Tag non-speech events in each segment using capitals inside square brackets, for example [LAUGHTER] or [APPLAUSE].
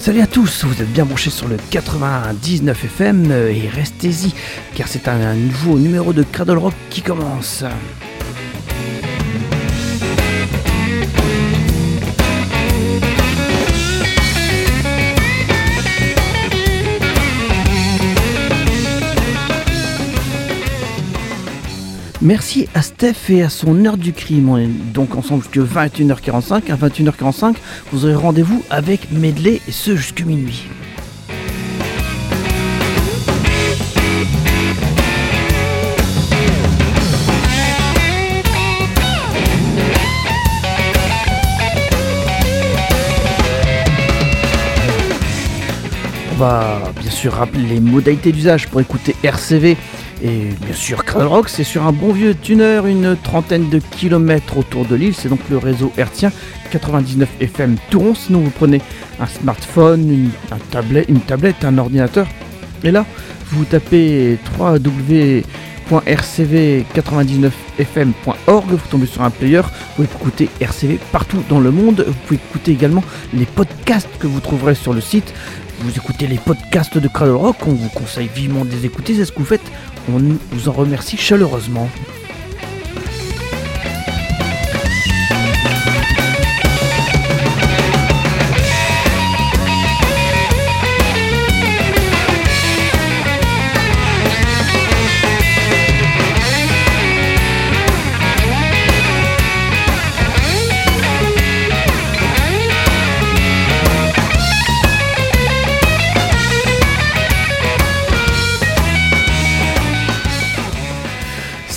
Salut à tous, vous êtes bien branchés sur le 99 FM et restez-y car c'est un nouveau numéro de Cradle Rock qui commence. Merci à Steph et à son heure du crime. On est donc ensemble jusqu'à 21h45. À 21h45, vous aurez rendez-vous avec Medley et ce jusqu'à minuit. On va bien sûr rappeler les modalités d'usage pour écouter RCV et bien sûr, Cradle Rock, c'est sur un bon vieux tuner, une trentaine de kilomètres autour de l'île. C'est donc le réseau hertzien 99 FM Touron. Sinon, vous prenez un smartphone, une, un une tablette, un ordinateur. Et là, vous tapez www.rcv99fm.org, vous tombez sur un player, vous pouvez écouter RCV partout dans le monde, vous pouvez écouter également les podcasts que vous trouverez sur le site, vous écoutez les podcasts de Cradle Rock, on vous conseille vivement de les écouter, c'est ce que vous faites, on vous en remercie chaleureusement.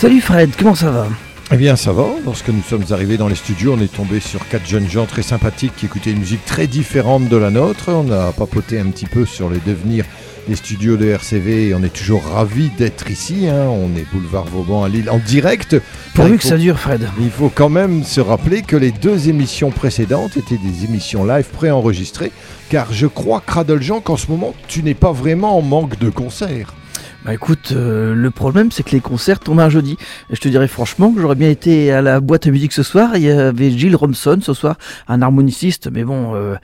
Salut Fred, comment ça va eh bien, ça va. Lorsque nous sommes arrivés dans les studios, on est tombé sur quatre jeunes gens très sympathiques qui écoutaient une musique très différente de la nôtre. On a papoté un petit peu sur les devenirs des studios de RCV et on est toujours ravis d'être ici. Hein. On est boulevard Vauban à Lille en direct. Pourvu que ça dure, Fred. Il faut quand même se rappeler que les deux émissions précédentes étaient des émissions live préenregistrées. Car je crois, Cradle Jean, qu'en ce moment, tu n'es pas vraiment en manque de concerts. Bah écoute, euh, le problème c'est que les concerts tombent un jeudi. Je te dirais franchement que j'aurais bien été à la boîte à musique ce soir. Il y avait Gilles Romson ce soir, un harmoniciste. Mais bon, euh,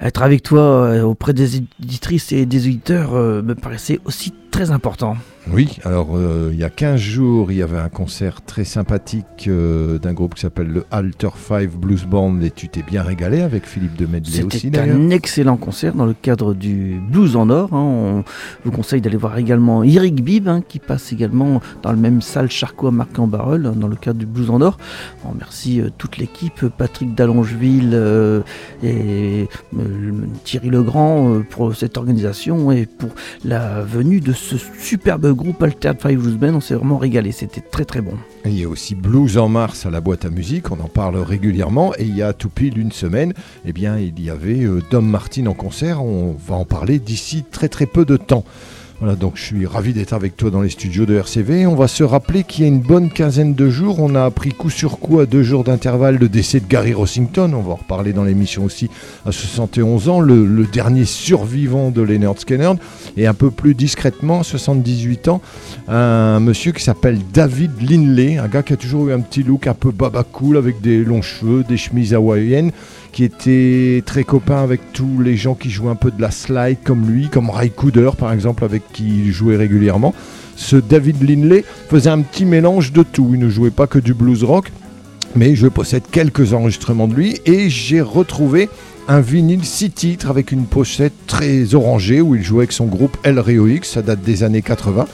être avec toi euh, auprès des éditrices et des éditeurs me paraissait aussi très important. Oui, alors euh, il y a 15 jours, il y avait un concert très sympathique euh, d'un groupe qui s'appelle le Alter 5 Blues Band et tu t'es bien régalé avec Philippe de Medley aussi. C'était un excellent concert dans le cadre du Blues en Or. Hein. On vous conseille d'aller voir également Eric Bibb hein, qui passe également dans le même salle Charcot à marc en barrel dans le cadre du Blues en Or. On remercie euh, toute l'équipe, Patrick Dallongeville et Thierry Legrand pour cette organisation et pour la venue de ce superbe groupe Altered Five Blues Band, on s'est vraiment régalé, c'était très très bon. il y a aussi Blues en mars à la boîte à musique, on en parle régulièrement, et il y a tout pile une semaine, eh bien il y avait euh, Dom Martin en concert, on va en parler d'ici très très peu de temps. Voilà, donc je suis ravi d'être avec toi dans les studios de RCV. On va se rappeler qu'il y a une bonne quinzaine de jours, on a appris coup sur coup à deux jours d'intervalle le décès de Gary Rossington. On va en reparler dans l'émission aussi à 71 ans, le, dernier survivant de Leonard Skinner. Et un peu plus discrètement, 78 ans, un monsieur qui s'appelle David Linley, un gars qui a toujours eu un petit look un peu baba cool avec des longs cheveux, des chemises hawaïennes qui était très copain avec tous les gens qui jouaient un peu de la slide comme lui, comme Ray Cooder par exemple, avec qui il jouait régulièrement. Ce David Linley faisait un petit mélange de tout. Il ne jouait pas que du blues rock, mais je possède quelques enregistrements de lui et j'ai retrouvé un vinyle 6 titres avec une pochette très orangée où il jouait avec son groupe El Rio X, ça date des années 80.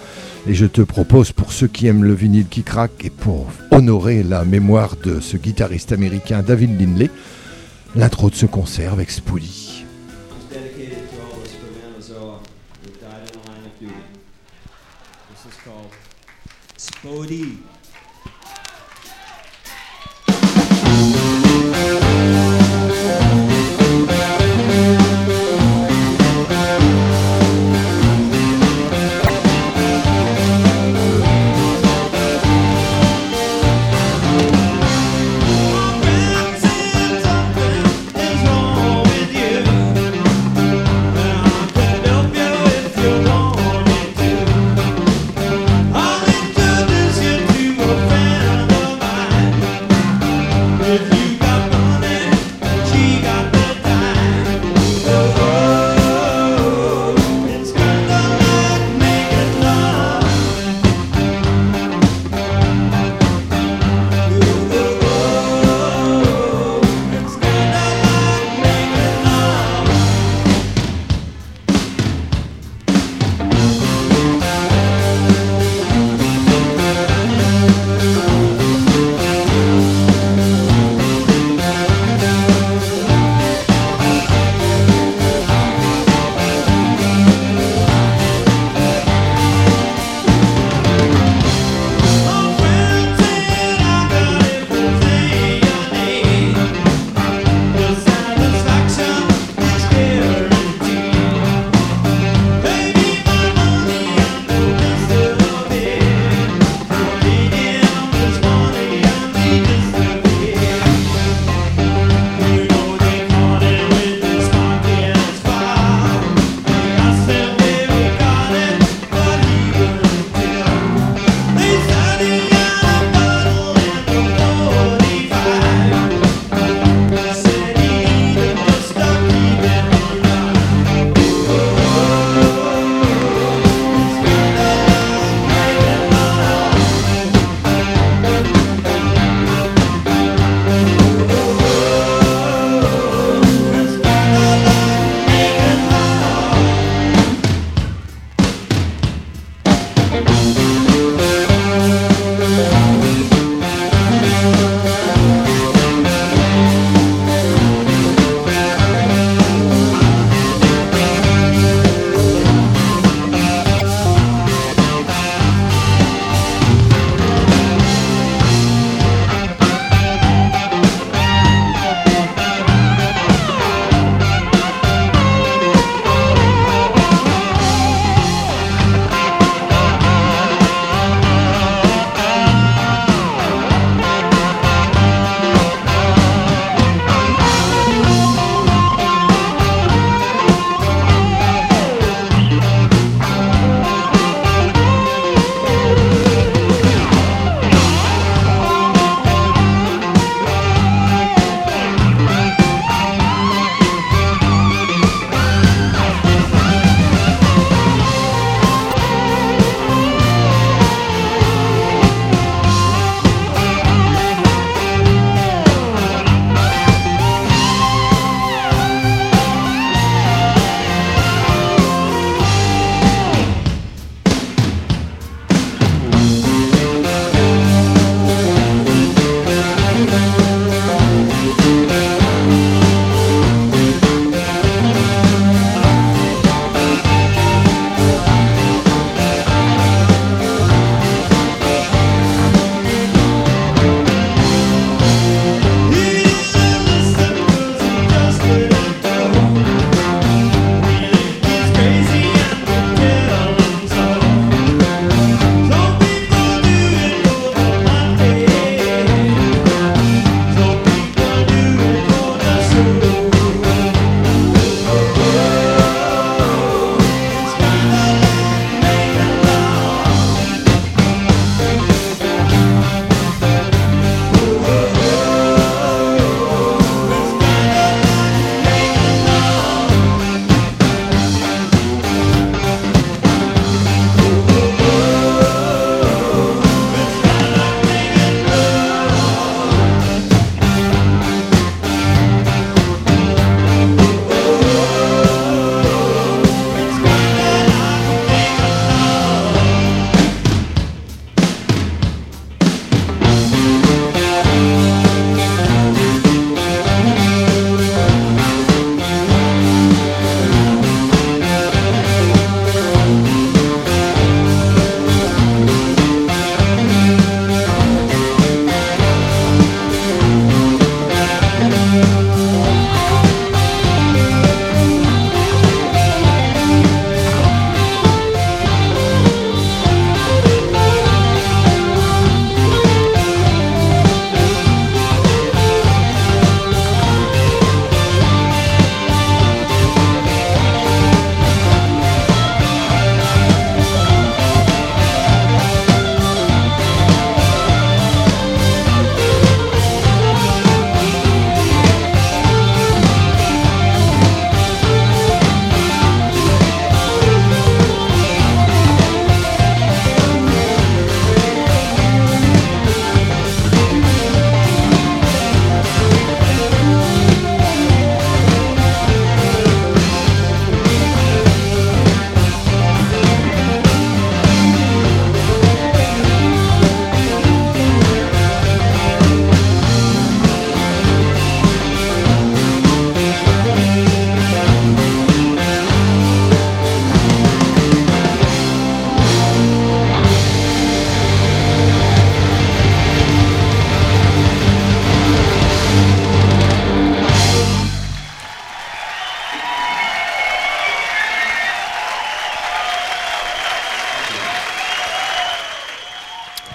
Et je te propose, pour ceux qui aiment le vinyle qui craque et pour honorer la mémoire de ce guitariste américain David Linley, l'intro de ce concert avec Spoody. Spoody.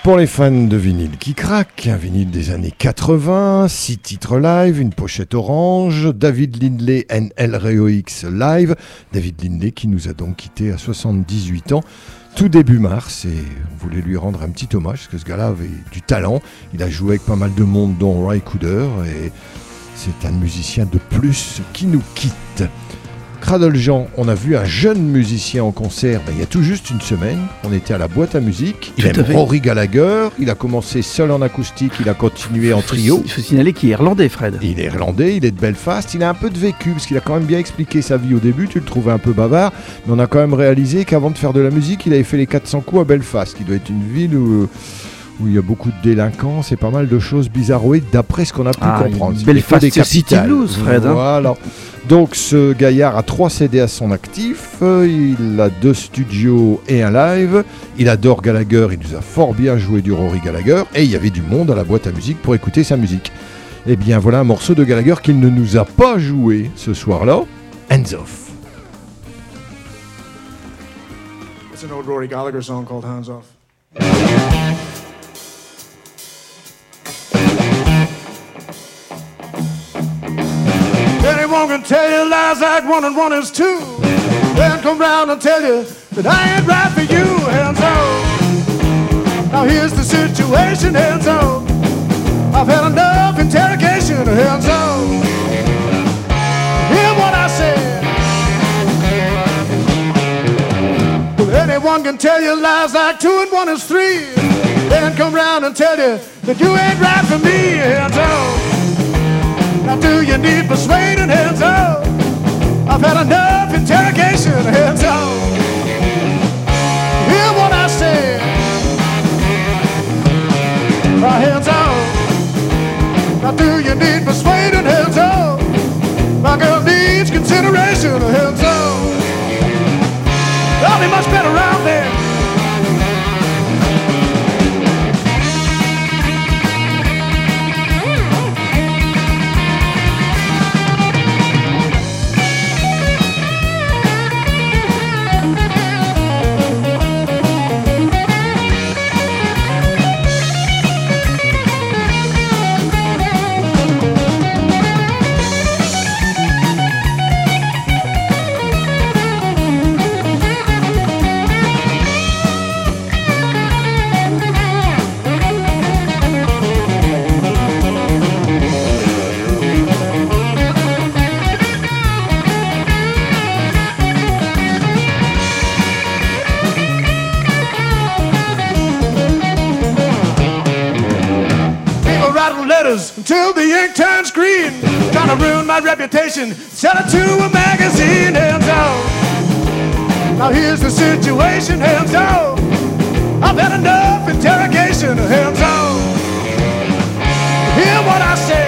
Pour les fans de vinyle qui craquent, un vinyle des années 80, 6 titres live, une pochette orange, David Lindley NLREOX live. David Lindley qui nous a donc quitté à 78 ans tout début mars et on voulait lui rendre un petit hommage parce que ce gars-là avait du talent. Il a joué avec pas mal de monde dont Ray Cooder et c'est un musicien de plus qui nous quitte. Cradle Jean, on a vu un jeune musicien en concert ben, il y a tout juste une semaine. On était à la boîte à musique. Il aime Rory Gallagher. Il a commencé seul en acoustique. Il a continué en trio. Il faut signaler qu'il est irlandais, Fred. Il est irlandais. Il est de Belfast. Il a un peu de vécu parce qu'il a quand même bien expliqué sa vie au début. Tu le trouvais un peu bavard. Mais on a quand même réalisé qu'avant de faire de la musique, il avait fait les 400 coups à Belfast, qui doit être une ville où où il y a beaucoup de délinquance et pas mal de choses bizarroïdes d'après ce qu'on a pu Ah, comprendre. Belfast des City. Blues, Fred, hein. Voilà. Donc ce gaillard a trois CD à son actif, il a deux studios et un live, il adore Gallagher, il nous a fort bien joué du Rory Gallagher, et il y avait du monde à la boîte à musique pour écouter sa musique. Eh bien voilà un morceau de Gallagher qu'il ne nous a pas joué ce soir-là, Hands Off. It's an old Rory Gallagher song called Hands Off. Anyone can tell you lies like one and one is two. Then come round and tell you that I ain't right for you. Hands off. Now here's the situation. Hands off. I've had enough interrogation. Hands off. Hear what I said. Well, anyone can tell you lies like two and one is three. Then come round and tell you that you ain't right for me. Hands off. Now do you need persuading? Hands up. I've had enough interrogation. Hands up. Hear what I say. Uh, hands up. Now do you need persuading? Hands up. My girl needs consideration. Hands up. I'll be much better around there. Letters until the ink turns green. Trying to ruin my reputation. Sell it to a magazine. Hands off. Now here's the situation. Hands off. I've had enough interrogation. Hands off. Hear what I say.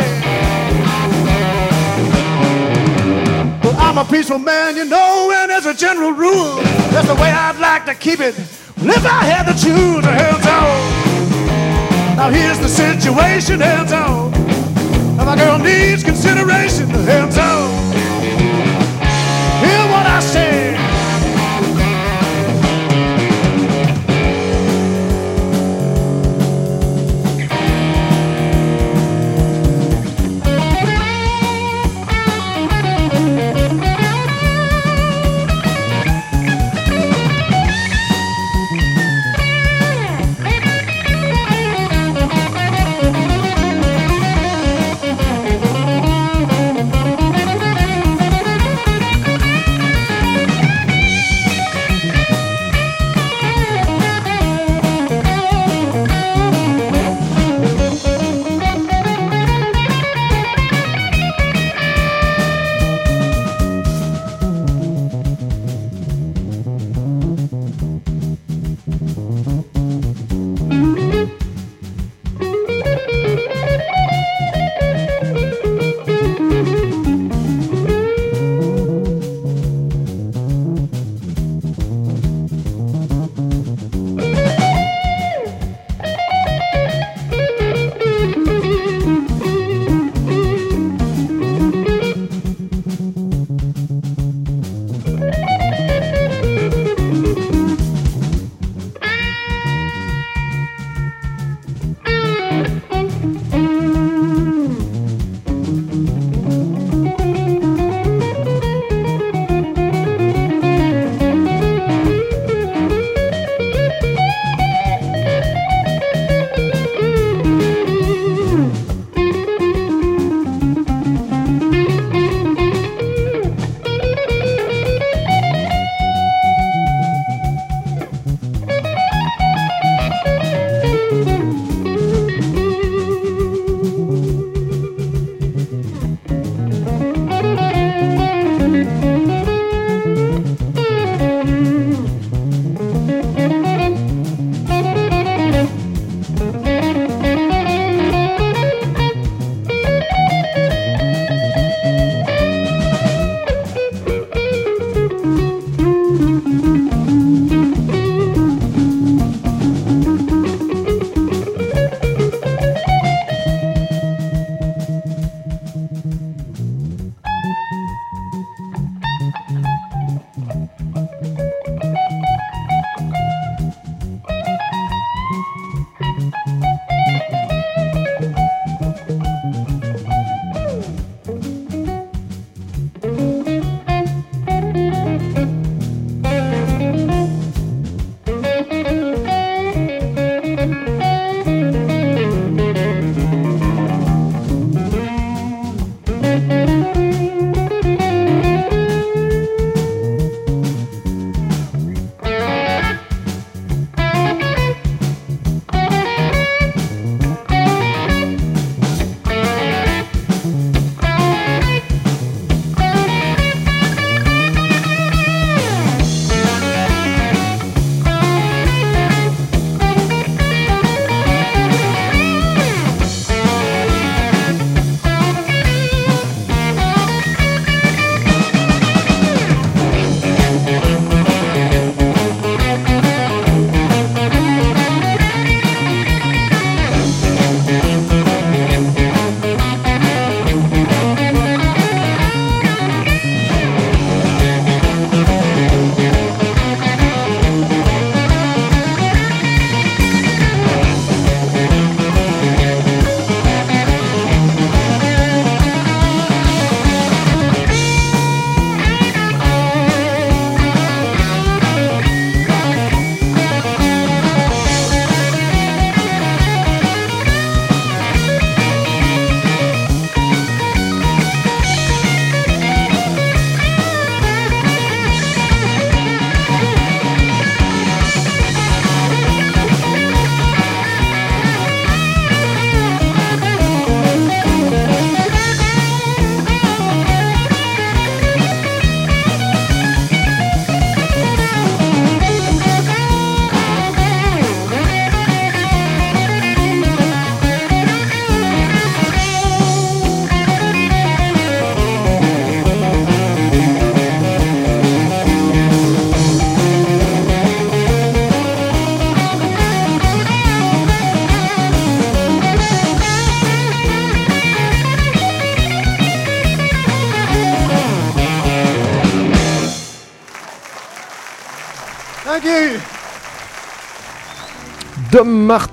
Well, I'm a peaceful man, you know, and as a general rule, that's the way I'd like to keep it. Well, if I had to choose, hands off. Now here's the situation, hands on. Now my girl needs consideration, hands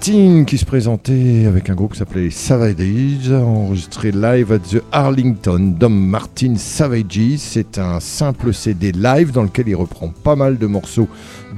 Martin qui se présentait avec un groupe qui s'appelait Savages, enregistré live at the Arlington. Dom Martin Savages, c'est un simple CD live dans lequel il reprend pas mal de morceaux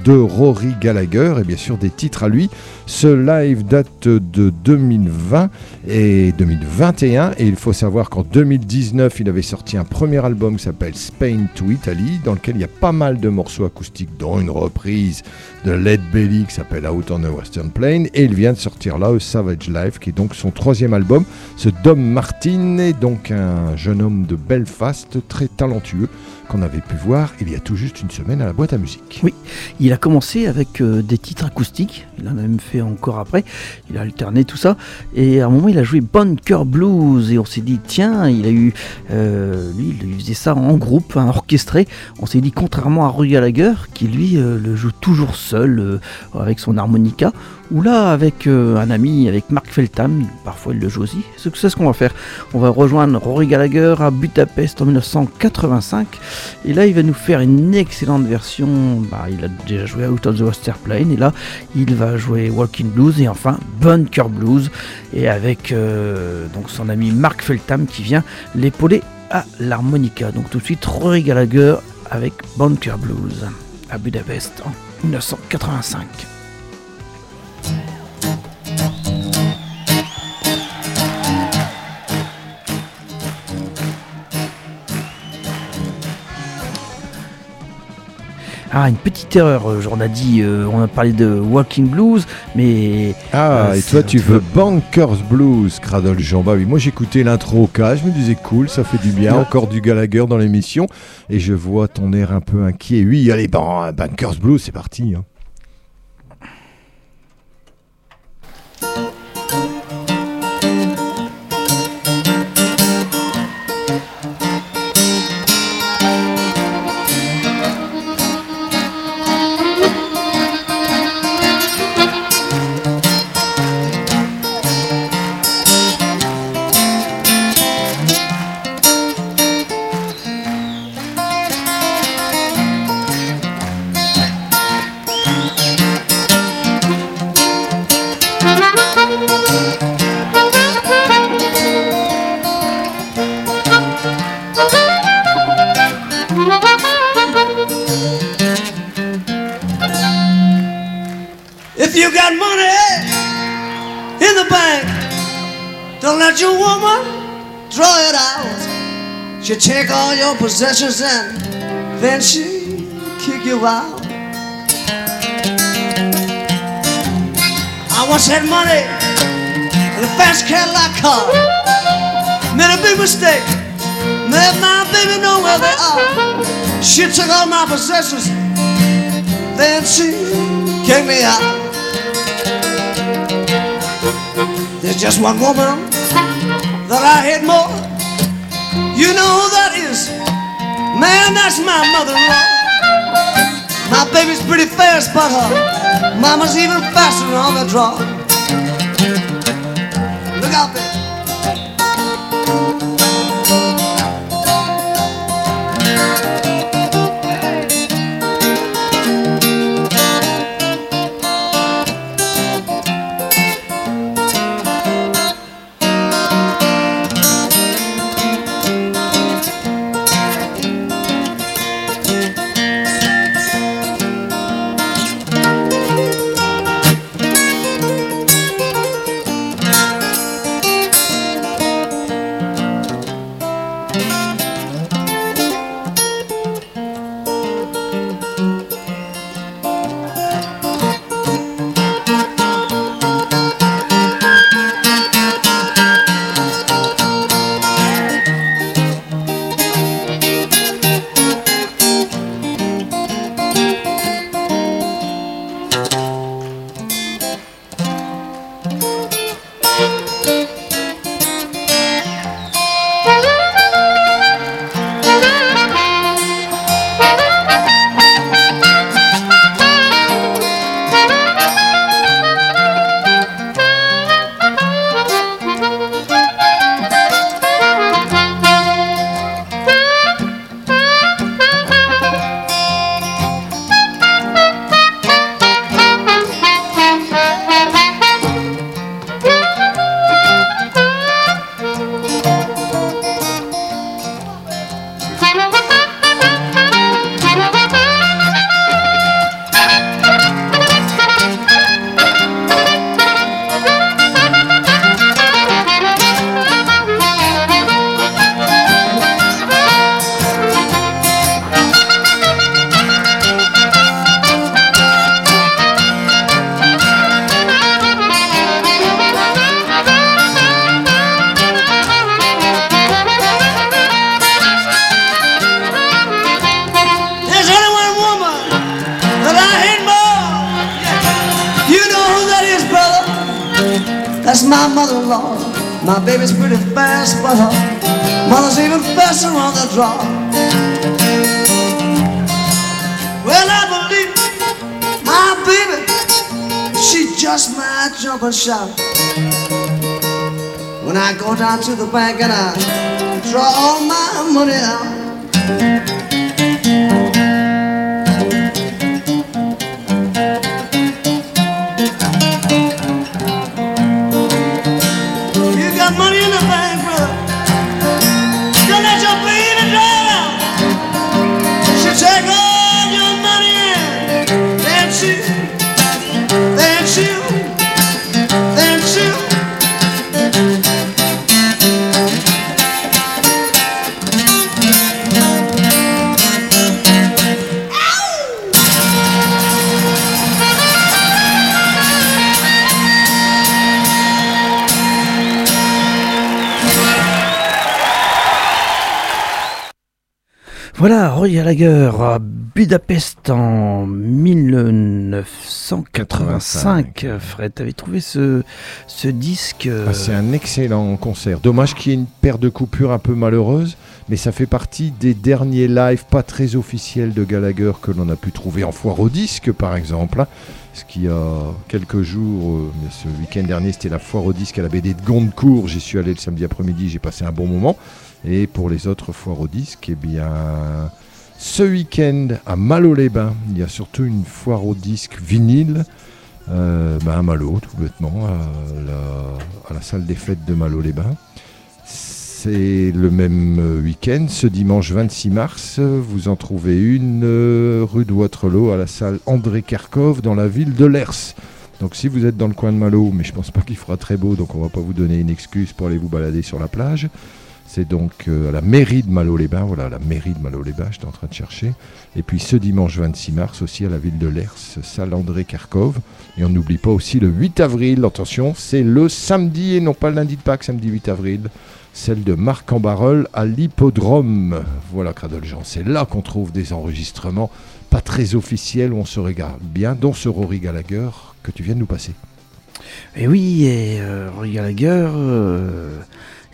de Rory Gallagher et bien sûr des titres à lui. Ce live date de 2020 et 2021 et il faut savoir qu'en 2019 il avait sorti un premier album qui s'appelle Spain to Italy dans lequel il y a pas mal de morceaux acoustiques dont une reprise de Led Belly qui s'appelle Out on the Western Plain et il vient de sortir là Savage Life qui est donc son troisième album. Ce Dom Martin est donc un jeune homme de Belfast très talentueux qu'on avait pu voir il y a tout juste une semaine à la boîte à musique. Oui, il a commencé avec euh, des titres acoustiques, il en a même fait encore après, il a alterné tout ça, et à un moment il a joué Bunker Blues, et on s'est dit, tiens, il a eu, euh, lui il faisait ça en groupe, hein, orchestré, on s'est dit, contrairement à Roy Gallagher, qui lui euh, le joue toujours seul, avec son harmonica, ou là avec un ami, avec Mark Feltham, parfois il le joue aussi, c'est ce qu'on va faire, on va rejoindre Rory Gallagher à Budapest en 1985, et là, il va nous faire une excellente version. Bah, il a déjà joué Out of the Western Plain. Et là, il va jouer Walking Blues et enfin Bunker Blues. Et avec euh, donc son ami Mark Feltham qui vient l'épauler à l'harmonica. Donc tout de suite, Rory Gallagher avec Bunker Blues à Budapest en 1985. Ah, une petite erreur, euh, on a dit, euh, on a parlé de Walking Blues, mais... Ah, et toi tu veux Bankers Blues, Cradle Jean. Bah oui, moi j'écoutais l'intro au cas, je me disais cool, ça fait du bien, encore du Gallagher dans l'émission, et je vois ton air un peu inquiet. Oui, allez, Bankers Blues, c'est parti. Hein. Possessions and then she kick you out. I once had money and a fast Cadillac car. Made a big mistake. Made my baby know where they are. She took all my possessions, then she kicked me out. There's just one woman that I hate more. You know who that? Man, that's my mother-in-law. My baby's pretty fast, but her mama's even faster on the draw. Look out there. ball. My baby's pretty fast, but her mother's even faster on the draw. Well, I believe my baby, she just might jump and shout. When I go down to the bank and I draw all my money out. Gallagher à Budapest en 1985. Fred, t'avais trouvé ce, ce disque euh, Ah, c'est un excellent concert. Dommage qu'il y ait une paire de coupures un peu malheureuse, mais ça fait partie des derniers lives pas très officiels de Gallagher que l'on a pu trouver en foire au disque, par exemple. hein. Ce qui a quelques jours, euh, ce week-end dernier, c'était la foire au disque à la BD de Gondecourt. J'y suis allé le samedi après-midi, j'ai passé un bon moment. Et pour les autres foires au disque, eh bien, ce week-end à Malo-les-Bains, il y a surtout une foire au disque vinyle. Euh, bah, à Malo, tout bêtement, à la, salle des fêtes de Malo-les-Bains. C'est le même euh, week-end, ce dimanche 26 mars, vous en trouvez une euh, rue de Waterloo à la salle André Kerkov dans la ville de Lers. Donc si vous êtes dans le coin de Malo, mais je pense pas qu'il fera très beau, donc on va pas vous donner une excuse pour aller vous balader sur la plage. C'est donc euh, à la mairie de Malo-les-Bains, voilà, la mairie de Malo-les-Bains, j'étais en train de chercher. Et puis ce dimanche 26 mars aussi à la ville de Lers, salle André Kerkov. Et on n'oublie pas aussi le 8 avril, attention, c'est le samedi et non pas le lundi de Pâques, samedi 8 avril, celle de Marc Barreul à l'hippodrome. Voilà, Cradle Jean, c'est là qu'on trouve des enregistrements pas très officiels où on se regarde bien, dont ce Rory Gallagher que tu viens de nous passer. Et oui, et euh, Roy Gallagher euh,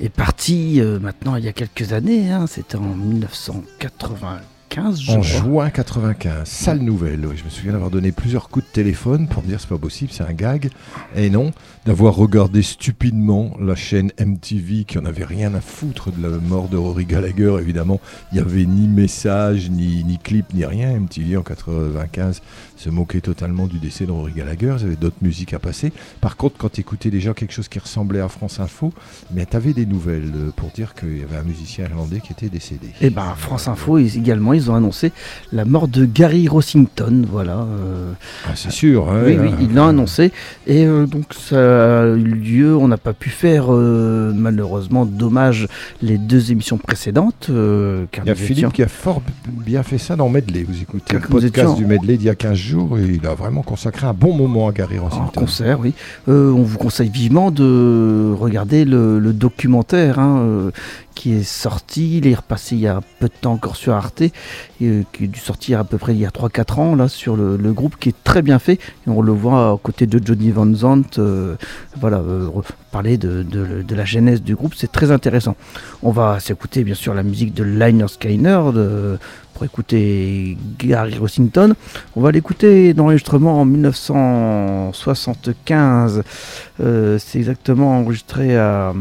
est parti euh, maintenant il y a quelques années, hein, c'était en 1995, je En crois. juin 95, sale nouvelle. oui. Je me souviens d'avoir donné plusieurs coups de téléphone pour me dire c'est pas possible, c'est un gag. Et non, d'avoir regardé stupidement la chaîne MTV qui en avait rien à foutre de la mort de Rory Gallagher. Évidemment, il n'y avait ni message, ni, ni clip, ni rien. MTV en 95 se moquait totalement du décès de Rory Gallagher. Ils avaient d'autres musiques à passer. Par contre, quand tu écoutais déjà quelque chose qui ressemblait à France Info, mais tu avais des nouvelles euh, pour dire qu'il y avait un musicien irlandais qui était décédé. Et ben France Info ils- également, ils ont annoncé la mort de Gary Rossington, voilà. euh, Ah, c'est sûr. hein, oui, oui, ils l'ont annoncé. Et euh, donc ça a eu lieu, on n'a pas pu faire malheureusement dommage les deux émissions précédentes. car Il y a Philippe étions- qui a fort bien fait ça dans Medley. Vous écoutez le Car nous podcast du Medley d'il y a 15 jours et il a vraiment consacré un bon moment à Gary Rossington. concert, oui. Euh, on vous conseille vivement de regarder le, documentaire hein, euh, qui est sorti. Il est repassé il y a peu de temps encore sur Arte, et, euh, qui est dû sortir à peu près il y a 3-4 ans là, sur le, groupe qui est très bien fait. Et on le voit à côté de Johnny Van Zandt. voilà, parler de, la genèse du groupe, c'est très intéressant. On va s'écouter bien sûr la musique de Liner Skyner pour écouter Gary Rossington. On va l'écouter dans l'enregistrement en 1975. Euh, c'est exactement enregistré à,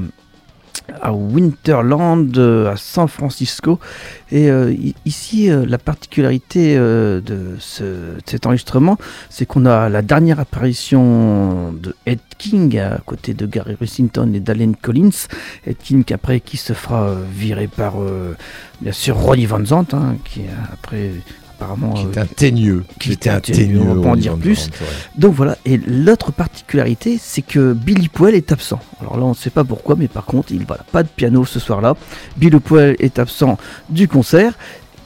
à Winterland, euh, à San Francisco. Et euh, ici, euh, la particularité de, ce- de cet enregistrement, c'est qu'on a la dernière apparition de Ed King à côté de Gary Rossington et d'Allen Collins. Ed King après qui se fera virer par bien sûr Ronnie Van Zandt, hein, qui après apparemment Qui euh, est un teigneux. qui était un un teigneux, on va pas en dire plus. Ouais. Donc voilà, et l'autre particularité, c'est que Billy Poel est absent. Alors là, on ne sait pas pourquoi, mais par contre, il voilà, pas de piano ce soir-là. Billy Poel est absent du concert.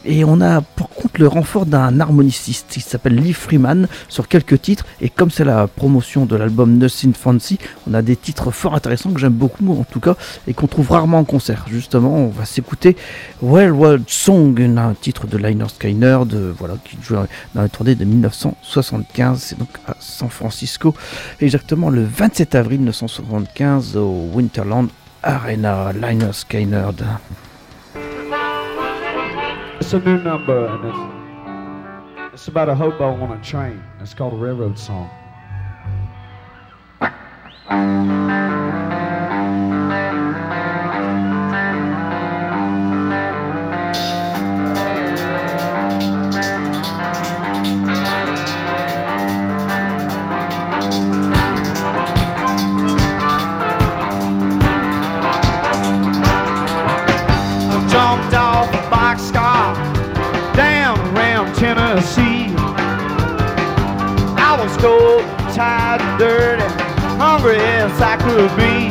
Et on a pour contre le renfort d'un harmoniciste qui s'appelle Lee Freeman sur quelques titres. Et comme c'est la promotion de l'album Nothing Fancy, on a des titres fort intéressants que j'aime beaucoup en tout cas et qu'on trouve rarement en concert. Justement, on va s'écouter Well World Song, un titre de Liner Skyner de, voilà, qui joue dans la tournée de 1975. C'est donc à San Francisco, exactement le 27 avril 1975 au Winterland Arena. Liner Skyner. It's a new number, and it's, it's about a hobo on a train. It's called a railroad song. As I could be.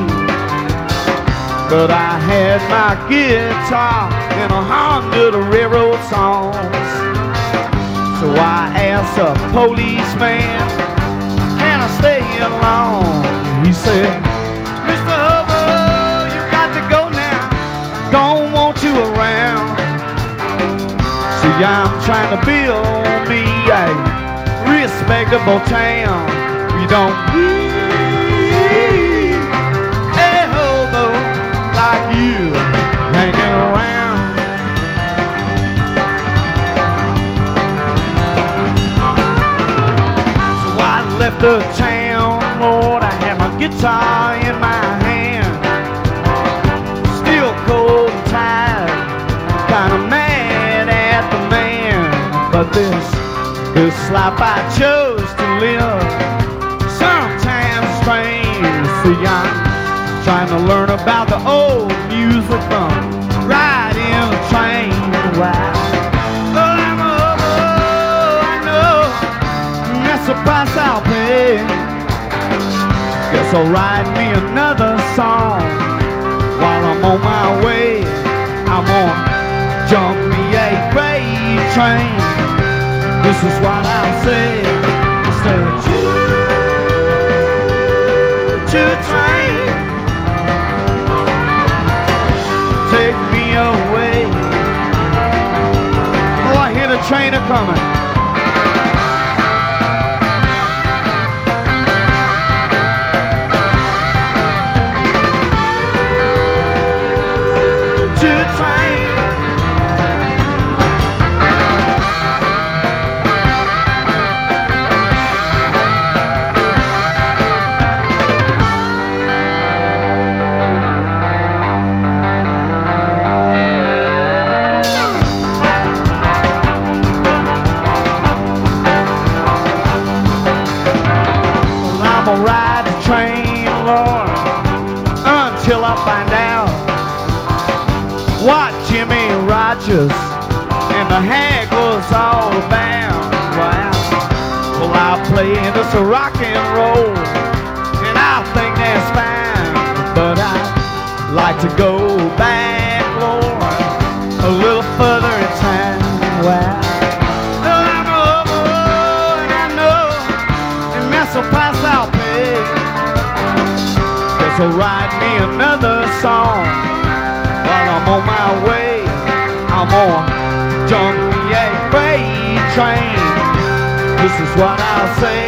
But I had my guitar and a hundred railroad songs. So I asked a policeman, can I stay along? He said, Mr. Hubble, you got to go now. Don't want you around. See, I'm trying to build me a respectable town. You don't need a hobo like you hanging around. So I left the town, Lord, I had my guitar in my hand. Still cold and tired, kinda mad at the man. But this, this life I chose to live, See, trying to learn about the old music from riding a train. Wow. Oh, I'm a I know that's the price I'll pay. Guess I'll write me another song while I'm on my way. I'm on jump me a train. This is what I'll say. Coming. To go back, Lord, a little further in time. Wow. I'm over, and I know, that's price I'll pay. Write me another song while I'm on my way. I'm on Junkie freight train. This is what I'll say.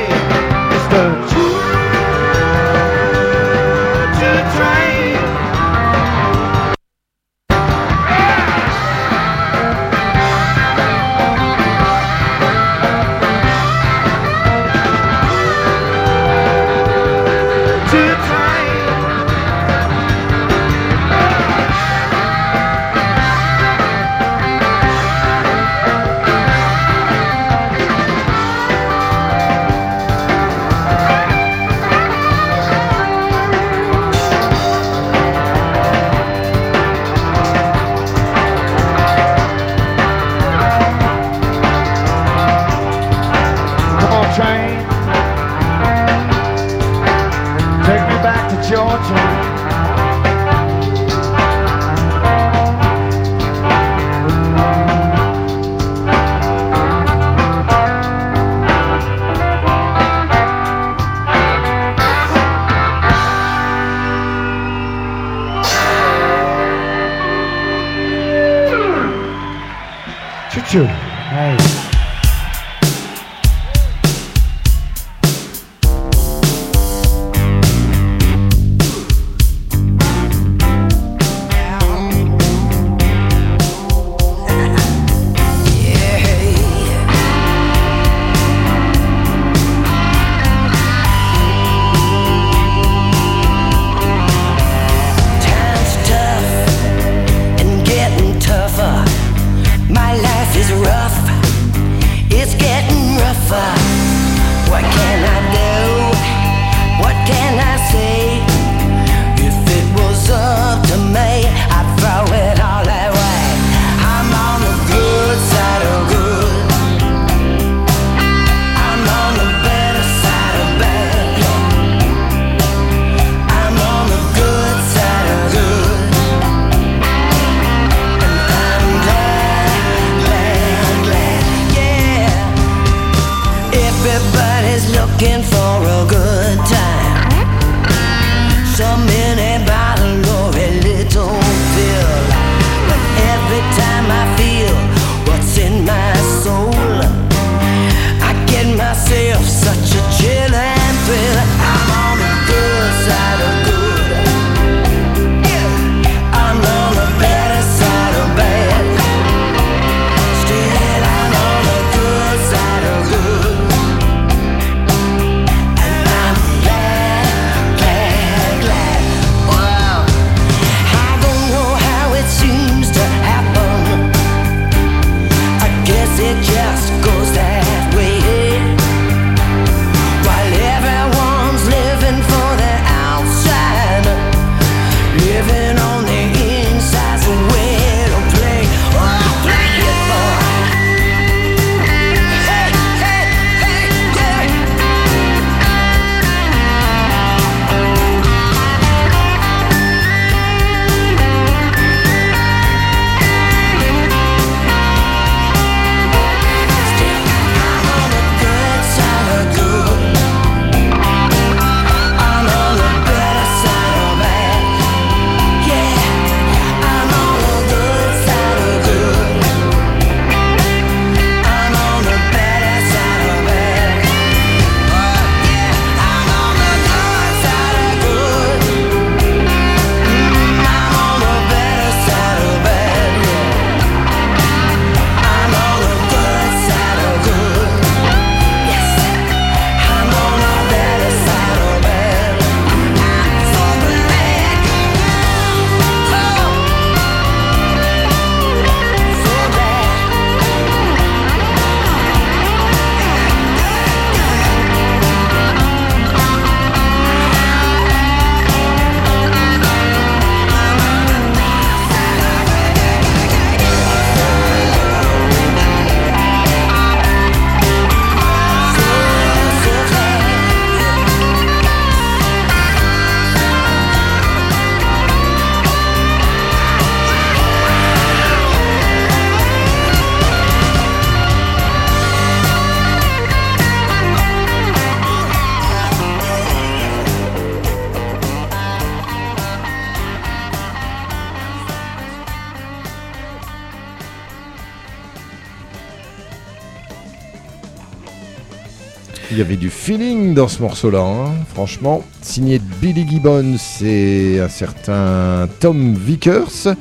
Avait du feeling dans ce morceau-là, hein. franchement. Signé de Billy Gibbons et un certain Tom Vickers.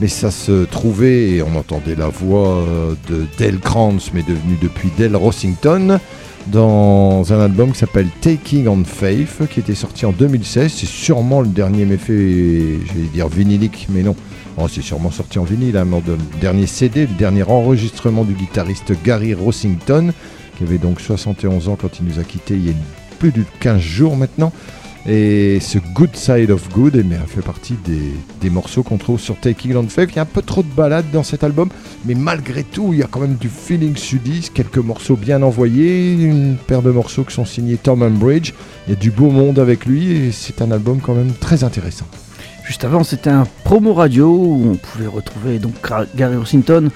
Mais ça se trouvait, et on entendait la voix de Dale Kranz, mais devenu depuis Dale Rossington, dans un album qui s'appelle Taking on Faith, qui était sorti en 2016. C'est sûrement le dernier méfait, j'allais dire vinylique, mais non. Oh, c'est sûrement sorti en vinyle, le dernier CD, le dernier enregistrement du guitariste Gary Rossington, qui avait donc 71 ans quand il nous a quittés il y a plus de 15 jours maintenant. Et ce Good Side of Good eh fait partie des, morceaux qu'on trouve sur Taking on Faith. Il y a un peu trop de balades dans cet album, mais malgré tout, il y a quand même du feeling sudiste, quelques morceaux bien envoyés, une paire de morceaux qui sont signés Tom Umbridge. Il y a du beau monde avec lui et c'est un album quand même très intéressant. Juste avant, c'était un promo radio où on pouvait retrouver donc Gary Washington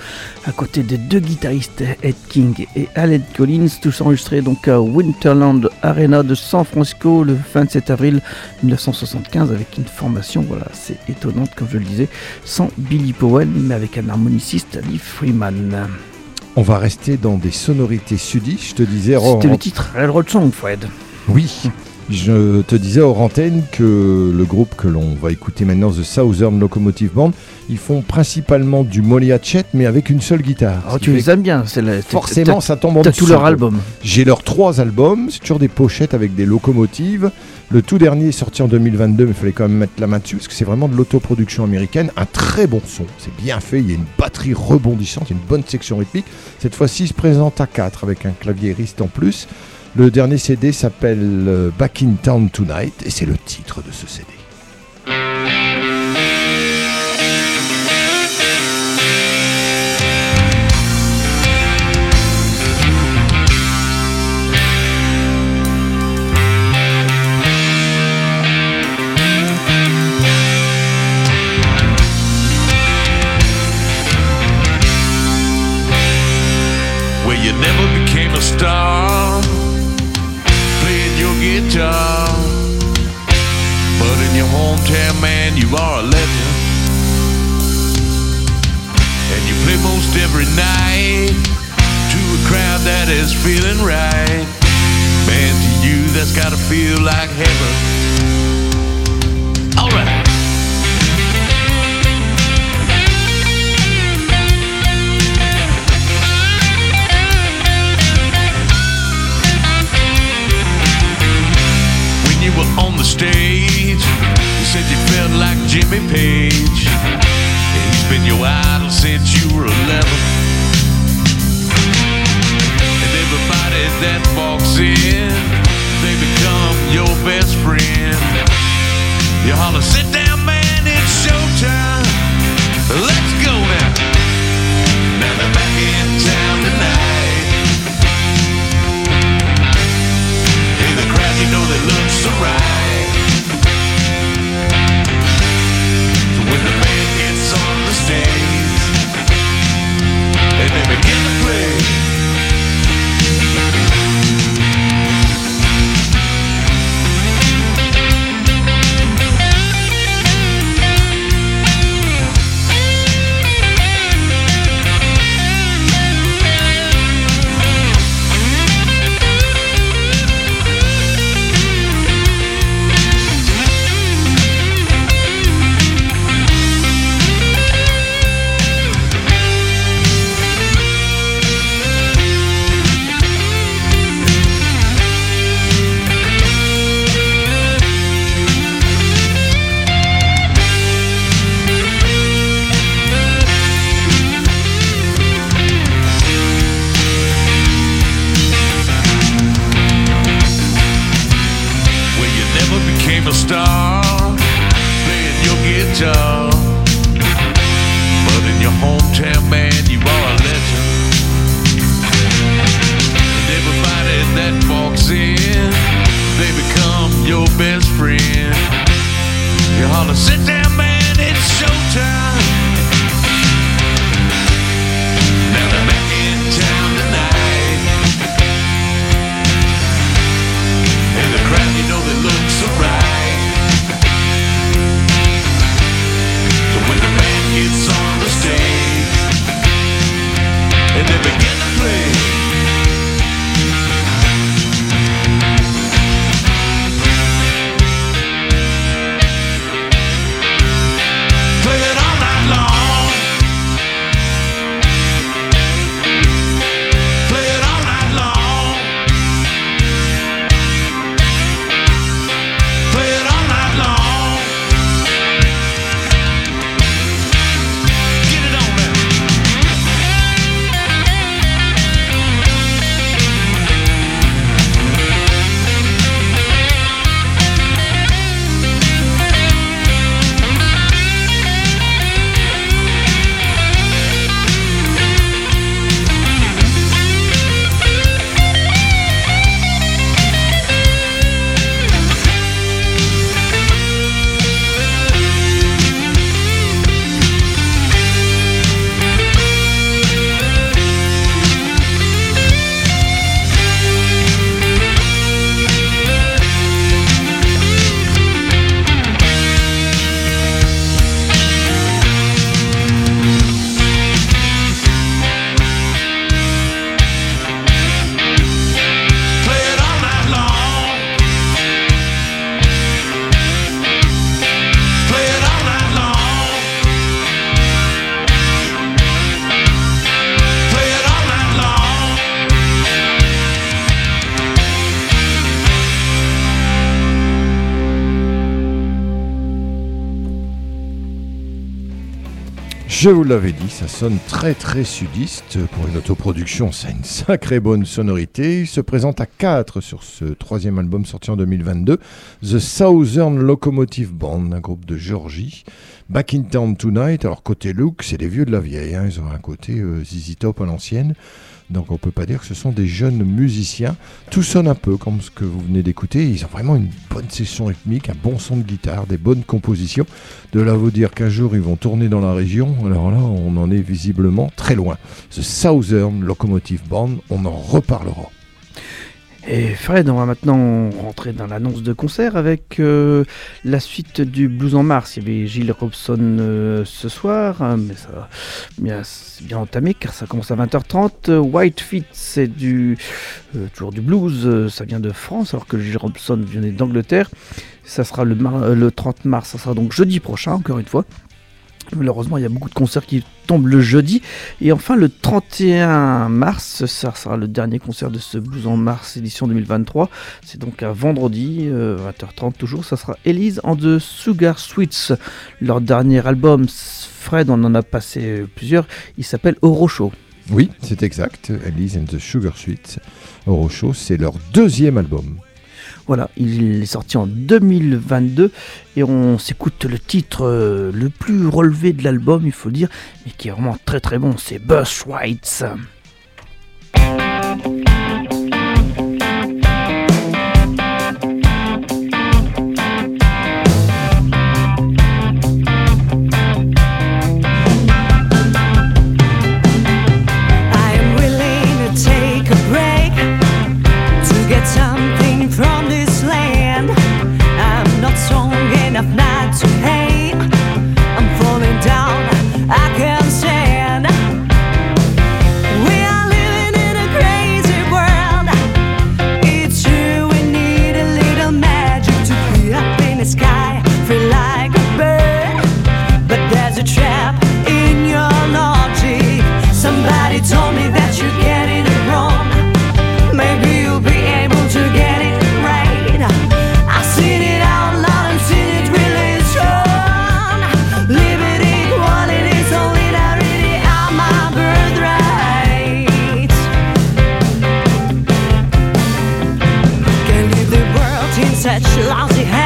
à côté des deux guitaristes Ed King et Alan Collins, tous enregistrés donc à Winterland Arena de San Francisco le 27 avril 1975 avec une formation voilà assez étonnante comme je le disais, sans Billy Powell mais avec un harmoniciste Lee Freeman. On va rester dans des sonorités sudistes. Je te disais. C'était le titre Railroad Song, Fred. Oui. [LAUGHS] Je te disais hors antenne que le groupe que l'on va écouter maintenant, The Southern Locomotive Band, ils font principalement du Molly Hatchet, mais avec une seule guitare. Oh, tu les aimes bien, Forcément, ça tombe en T'as tous leurs albums. J'ai leurs trois albums, c'est toujours des pochettes avec des locomotives. Le tout dernier est sorti en 2022, mais il fallait quand même mettre la main dessus parce que c'est vraiment de l'autoproduction américaine. Un très bon son, c'est bien fait. Il y a une batterie rebondissante, une bonne section rythmique. Cette fois-ci, il se présente à 4 avec un claviériste en plus. Le dernier CD s'appelle euh, Back in Town Tonight et c'est le titre de ce CD. hometown man, you are a legend. And you play most every night to a crowd that is feeling right. Man, to you, that's gotta feel like heaven. Alright. on the stage said you felt like Jimmy Page. He's been your idol since you were 11. And everybody that walks in, they become your best friend. You holler, sit down. Je l'avais dit, ça sonne très très sudiste. Pour une autoproduction, ça a une sacrée bonne sonorité. Il se présente à 4 sur ce troisième album sorti en 2022. The Southern Locomotive Band, un groupe de Georgie. Back in Town Tonight. Alors côté look, c'est les vieux de la vieille. Hein. Ils ont un côté euh, Top à l'ancienne. Donc on peut pas dire que ce sont des jeunes musiciens. Tout sonne un peu comme ce que vous venez d'écouter. Ils ont vraiment une bonne session rythmique, un bon son de guitare, des bonnes compositions. De là vous dire qu'un jour ils vont tourner dans la région, alors là on en est visiblement très loin. The Southern Locomotive Band, on en reparlera. Et Fred, on va maintenant rentrer dans l'annonce de concert avec euh, la suite du Blues en Mars. Il y avait Gilles Robson euh, ce soir, hein, mais ça bien, c'est bien entamé car ça commence à 20h30. White Feet, c'est du, euh, toujours du blues, ça vient de France alors que Gilles Robson venait d'Angleterre. Ça sera le, le 30 mars, ça sera donc jeudi prochain, encore une fois. Malheureusement, il y a beaucoup de concerts qui tombent le jeudi. Et enfin, le 31 mars, ça sera le dernier concert de ce Blues en Mars édition 2023. C'est donc un vendredi, 20h30 euh, toujours. Ça sera Elise and the Sugar Sweets. Leur dernier album, Fred, on en a passé plusieurs. Il s'appelle Orocho. Oui, c'est exact. Elise and the Sugar Sweets. Orocho, c'est leur deuxième album. Voilà, il est sorti en 2022 et on s'écoute le titre euh, le plus relevé de l'album, il faut dire, mais qui est vraiment très très bon, c'est Bus Rights. such lousy hands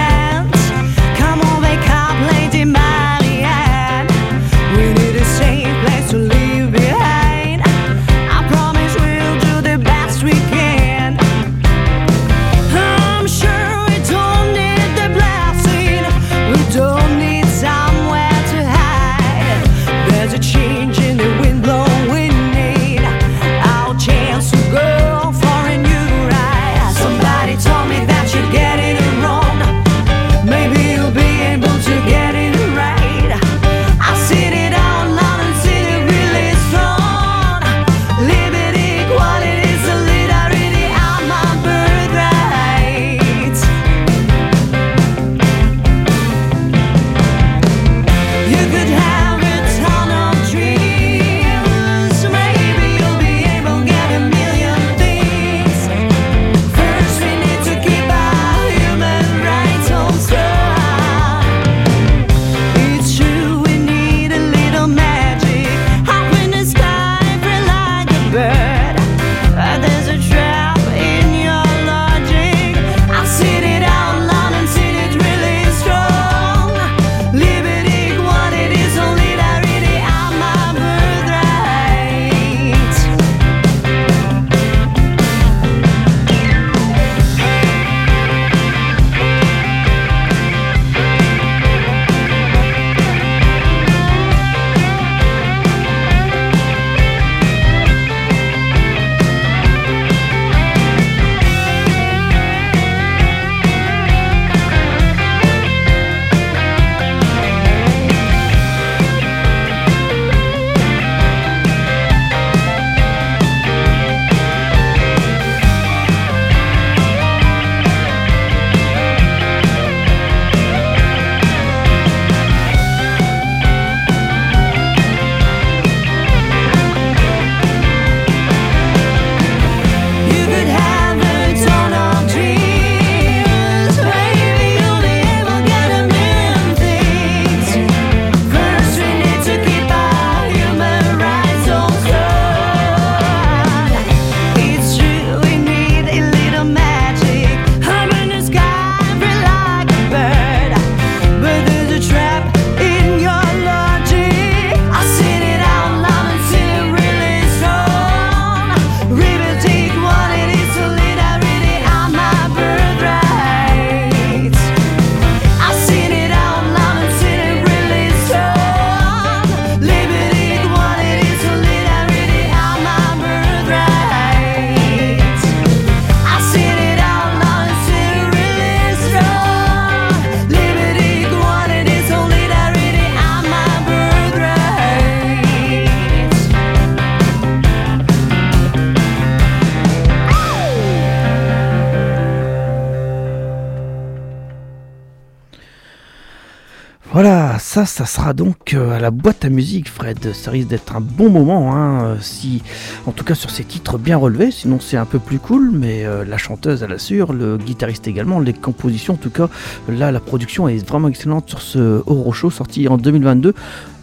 ça, sera donc euh, à la boîte à musique, Fred. Ça risque d'être un bon moment, hein, euh, si, en tout cas sur ces titres bien relevés. Sinon, c'est un peu plus cool, mais euh, la chanteuse, elle assure, le guitariste également, les compositions, en tout cas, là, la production est vraiment excellente sur ce Oro Show sorti en 2022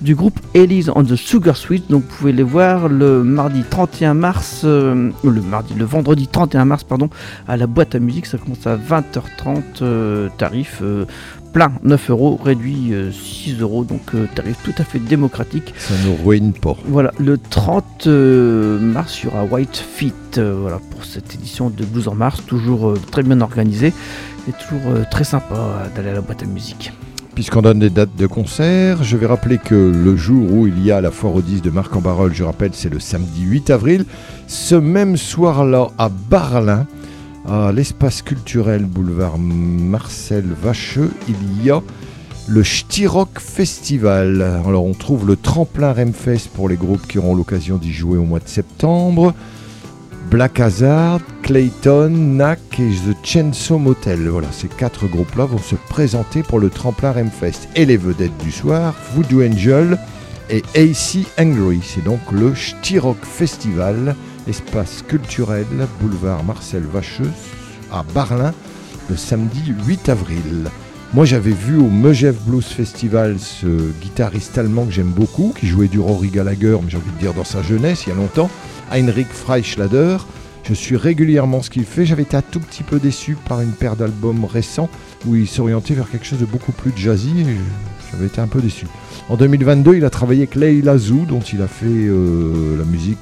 du groupe Elise on the Sugar Sweet. Donc, vous pouvez les voir le mardi 31 mars, le mardi, le vendredi 31 mars, pardon, à la boîte à musique. Ça commence à 20h30, tarif plein 9 euros, réduit 6 euh, euros, donc euh, tarif tout à fait démocratique. Ça nous ruine pas. Voilà, le 30 euh, mars, il y aura White Feet voilà, pour cette édition de Blues en Mars, toujours très bien organisé et toujours très sympa d'aller à la boîte à musique. Puisqu'on donne des dates de concert, je vais rappeler que le jour où il y a la foire aux 10 de Marc en Barol, je rappelle, c'est le samedi 8 avril. Ce même soir-là, à Barlin, à l'espace culturel boulevard Marcel Vacheux, il y a le Stirok Festival. Alors on trouve le tremplin Remfest pour les groupes qui auront l'occasion d'y jouer au mois de septembre. Black Hazard, Clayton, Knack et The Chainsaw Motel. Voilà, ces quatre groupes-là vont se présenter pour le tremplin Remfest. Et les vedettes du soir, Voodoo Angel et AC Angry. C'est donc le Stirok Festival espace culturel, boulevard Marcel Vacheuse, à Barlin, le samedi 8 avril. Moi j'avais vu au Megève Blues Festival ce guitariste allemand que j'aime beaucoup, qui jouait du Rory Gallagher, mais j'ai envie de dire dans sa jeunesse, il y a longtemps, Heinrich Freischlader. Je suis régulièrement ce qu'il fait. J'avais été un tout petit peu déçu par une paire d'albums récents où il s'orientait vers quelque chose de beaucoup plus jazzy j'avais été un peu déçu. En 2022, il a travaillé avec Leila Zou, dont il a fait euh, la musique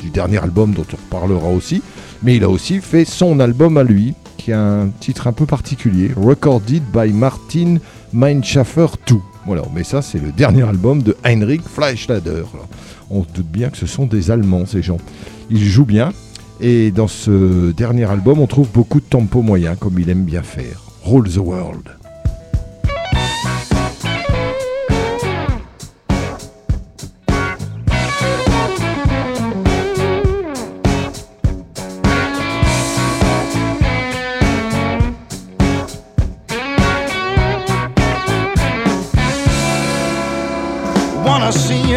du dernier album dont on reparlera aussi, mais il a aussi fait son album à lui, qui a un titre un peu particulier, Recorded by Martin Meinschaffer 2. Voilà, mais ça c'est le dernier album de Heinrich Fleischlader. On se doute bien que ce sont des Allemands ces gens. Ils jouent bien, et dans ce dernier album on trouve beaucoup de tempo moyen, comme il aime bien faire. Rule the World.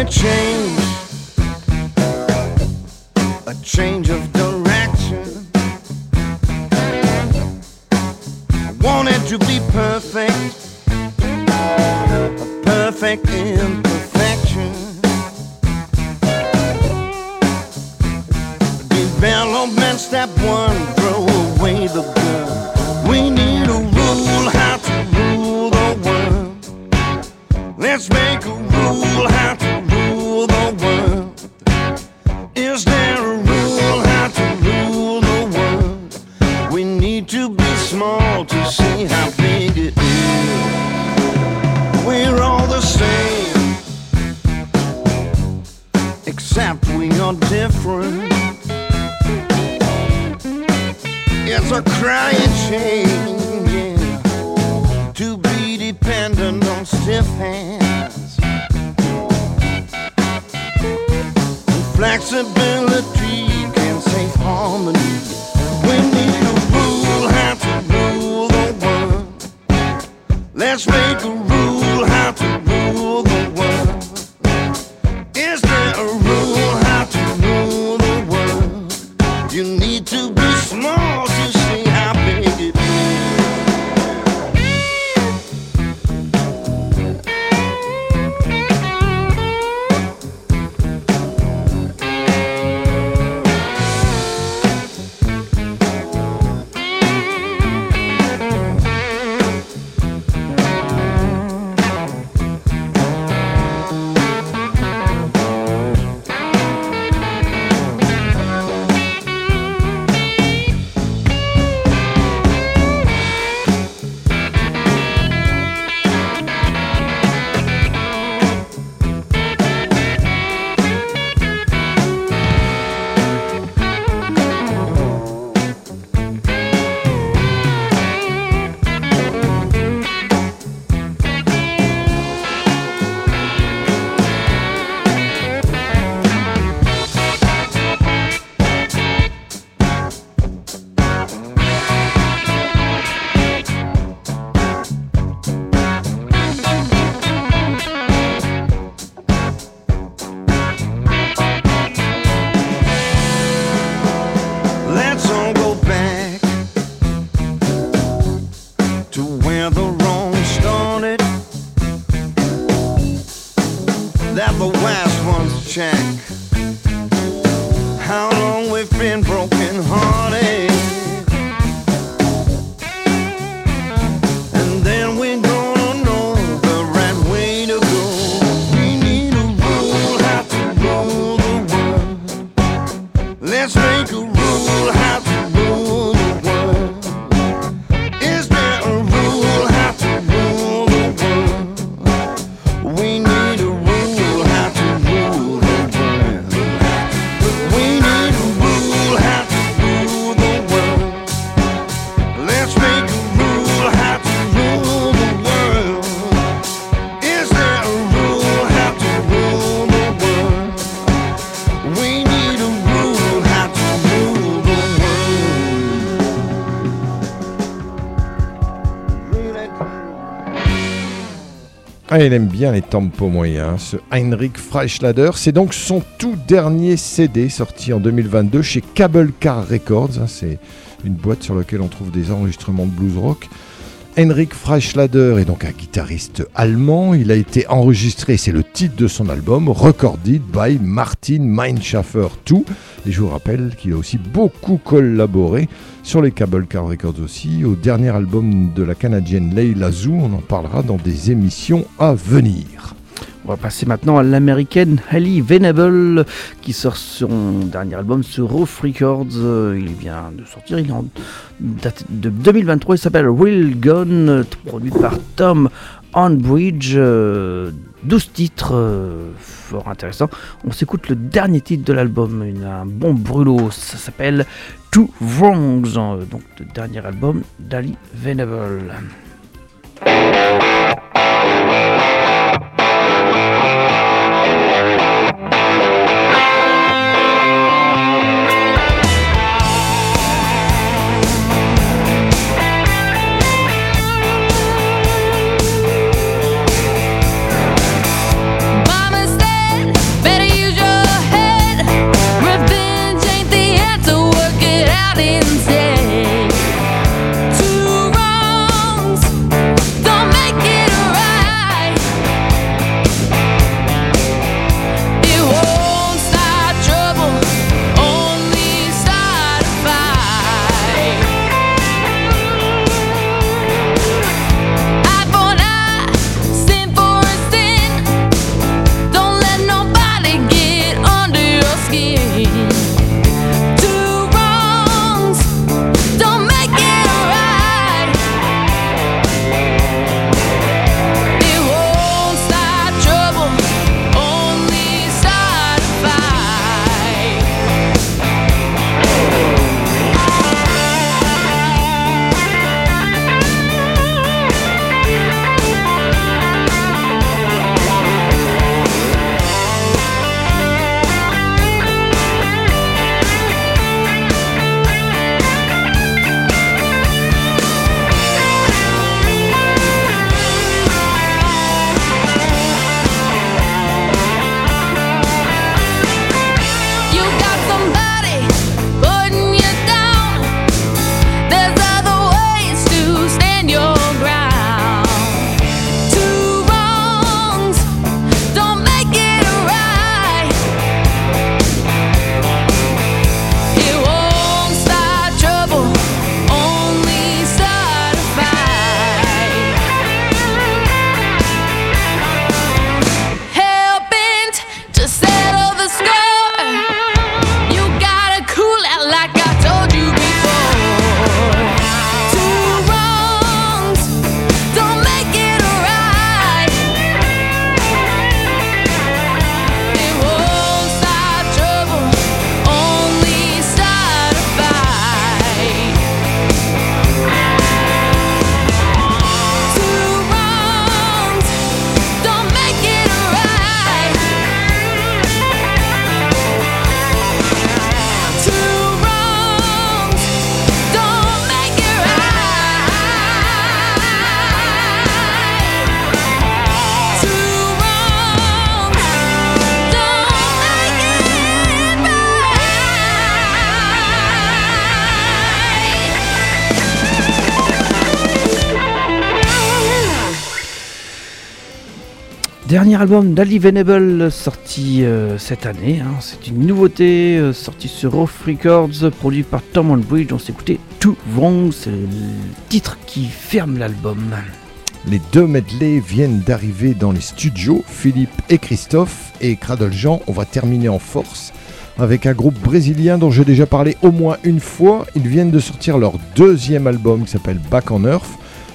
A change, Flexibility can save harmony. We need a rule how to rule the world. Let's make a Ah, il aime bien les tempos moyens, ce Heinrich Freischlader. C'est donc son tout dernier CD sorti en 2022 chez Cable Car Records. hein, C'est une boîte sur laquelle on trouve des enregistrements de blues rock. Heinrich Freischlader est donc un guitariste allemand. Il a été enregistré, c'est le titre de son album, Recorded by Martin Meinschaffer 2. Et je vous rappelle qu'il a aussi beaucoup collaboré sur les Cable Car Records aussi, au dernier album de la canadienne Leila Zou. On en parlera dans des émissions à venir. On va passer maintenant à l'américaine Halle Venable qui sort son dernier album sur Roof Records. Il vient de sortir, il date de 2023. Il s'appelle Will Gun, produit par Tom Onbridge. euh, 12 titres fort intéressants. On s'écoute le dernier titre de l'album, un bon brûlot. Ça s'appelle Two Wrongs, euh, donc le dernier album d'Ali Venable. Dernier album d'Ali Venable sorti euh, cette année. hein. C'est une nouveauté euh, sortie sur Off Records, produit par Tom on Bridge. On s'est écouté Too Wrong, c'est le titre qui ferme l'album. Les deux medley viennent d'arriver dans les studios, Philippe et Christophe, et Cradle Jean, on va terminer en force avec un groupe brésilien dont j'ai déjà parlé au moins une fois. Ils viennent de sortir leur deuxième album qui s'appelle Back on Earth.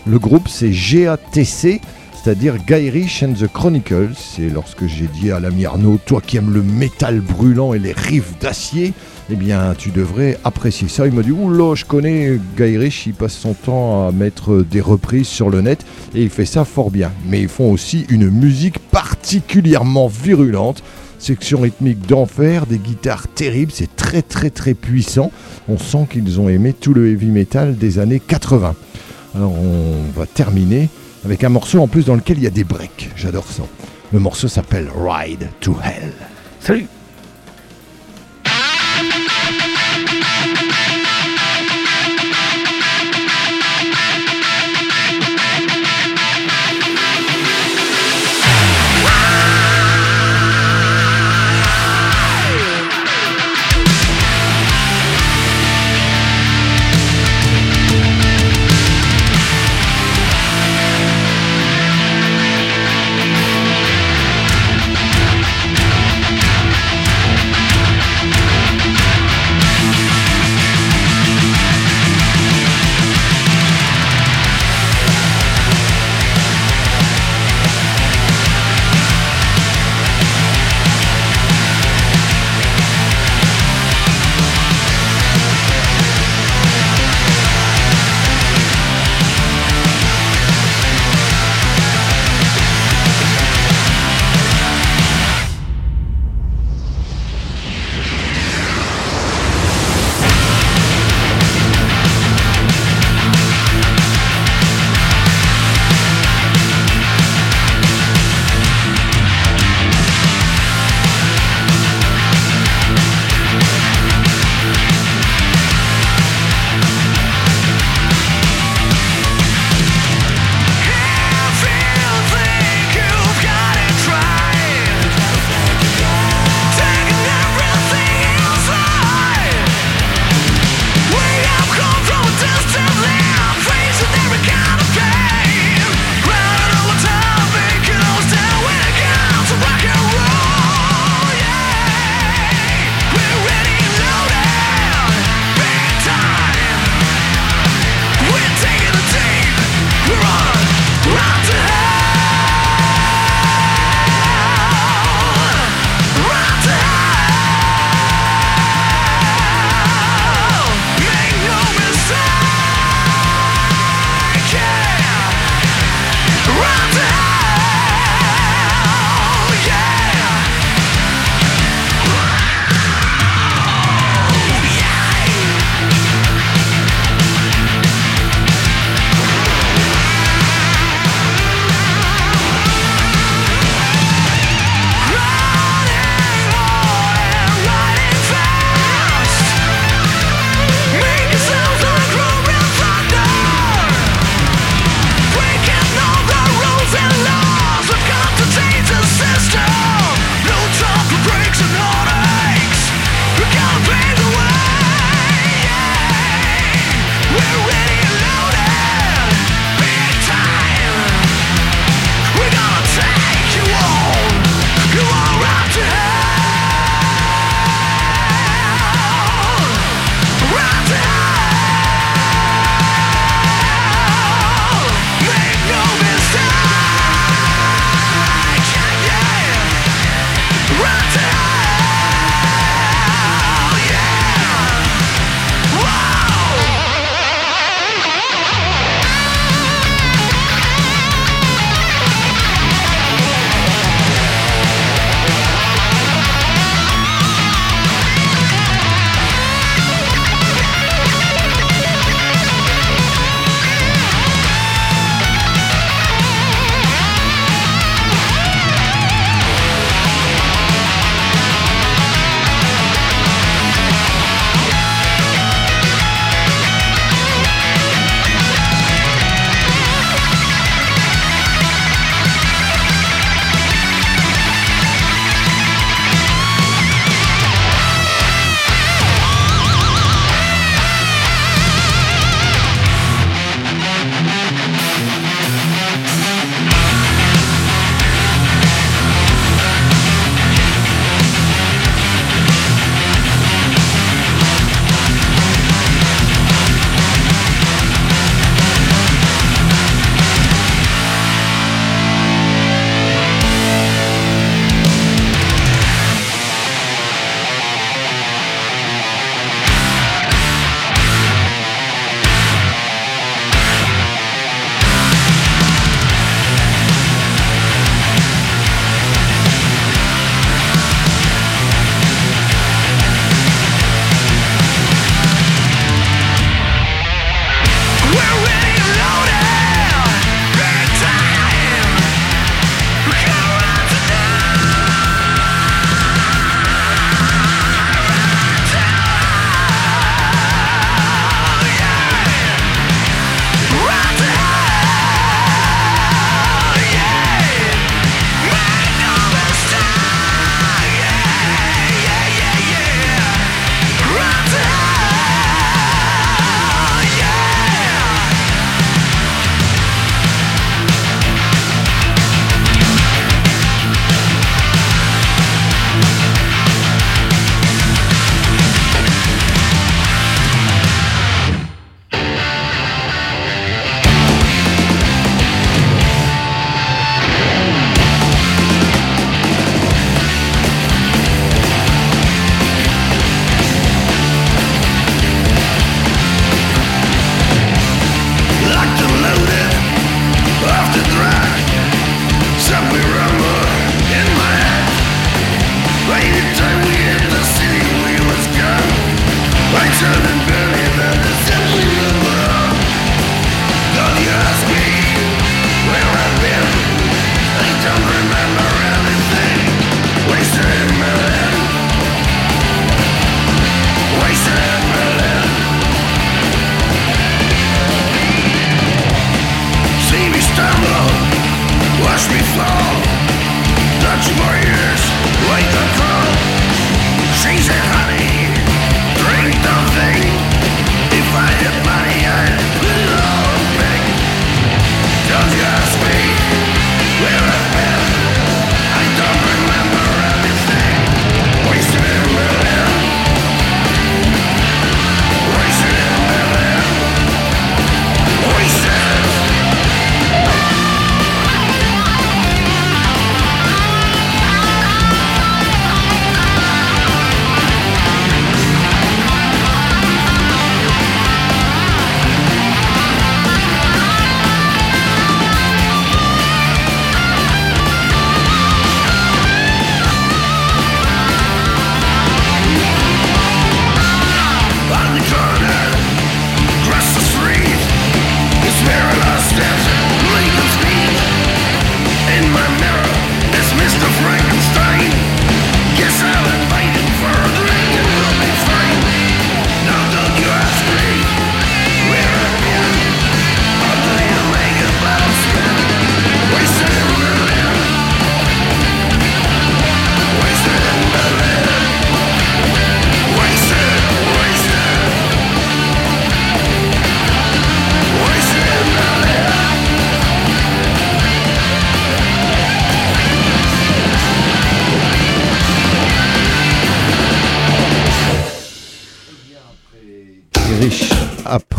Le groupe c'est GATC, c'est-à-dire Guy Rich and the Chronicles. C'est lorsque j'ai dit à l'ami Arnaud, toi qui aimes le métal brûlant et les riffs d'acier, eh bien tu devrais apprécier ça. Il m'a dit, oula, je connais Guy Rich, il passe son temps à mettre des reprises sur le net et il fait ça fort bien. Mais ils font aussi une musique particulièrement virulente. Section rythmique d'enfer, des guitares terribles, c'est très très très puissant. On sent qu'ils ont aimé tout le heavy metal des années 80. Alors on va terminer avec un morceau en plus dans lequel il y a des breaks. J'adore ça. Le morceau s'appelle Ride to Hell. Salut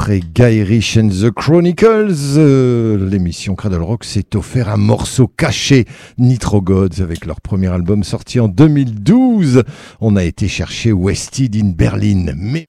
Après Guy Rich and the Chronicles, euh, l'émission Cradle Rock s'est offert un morceau caché, Nitro Gods, avec leur premier album sorti en 2012. On a été chercher Wested in Berlin. Mais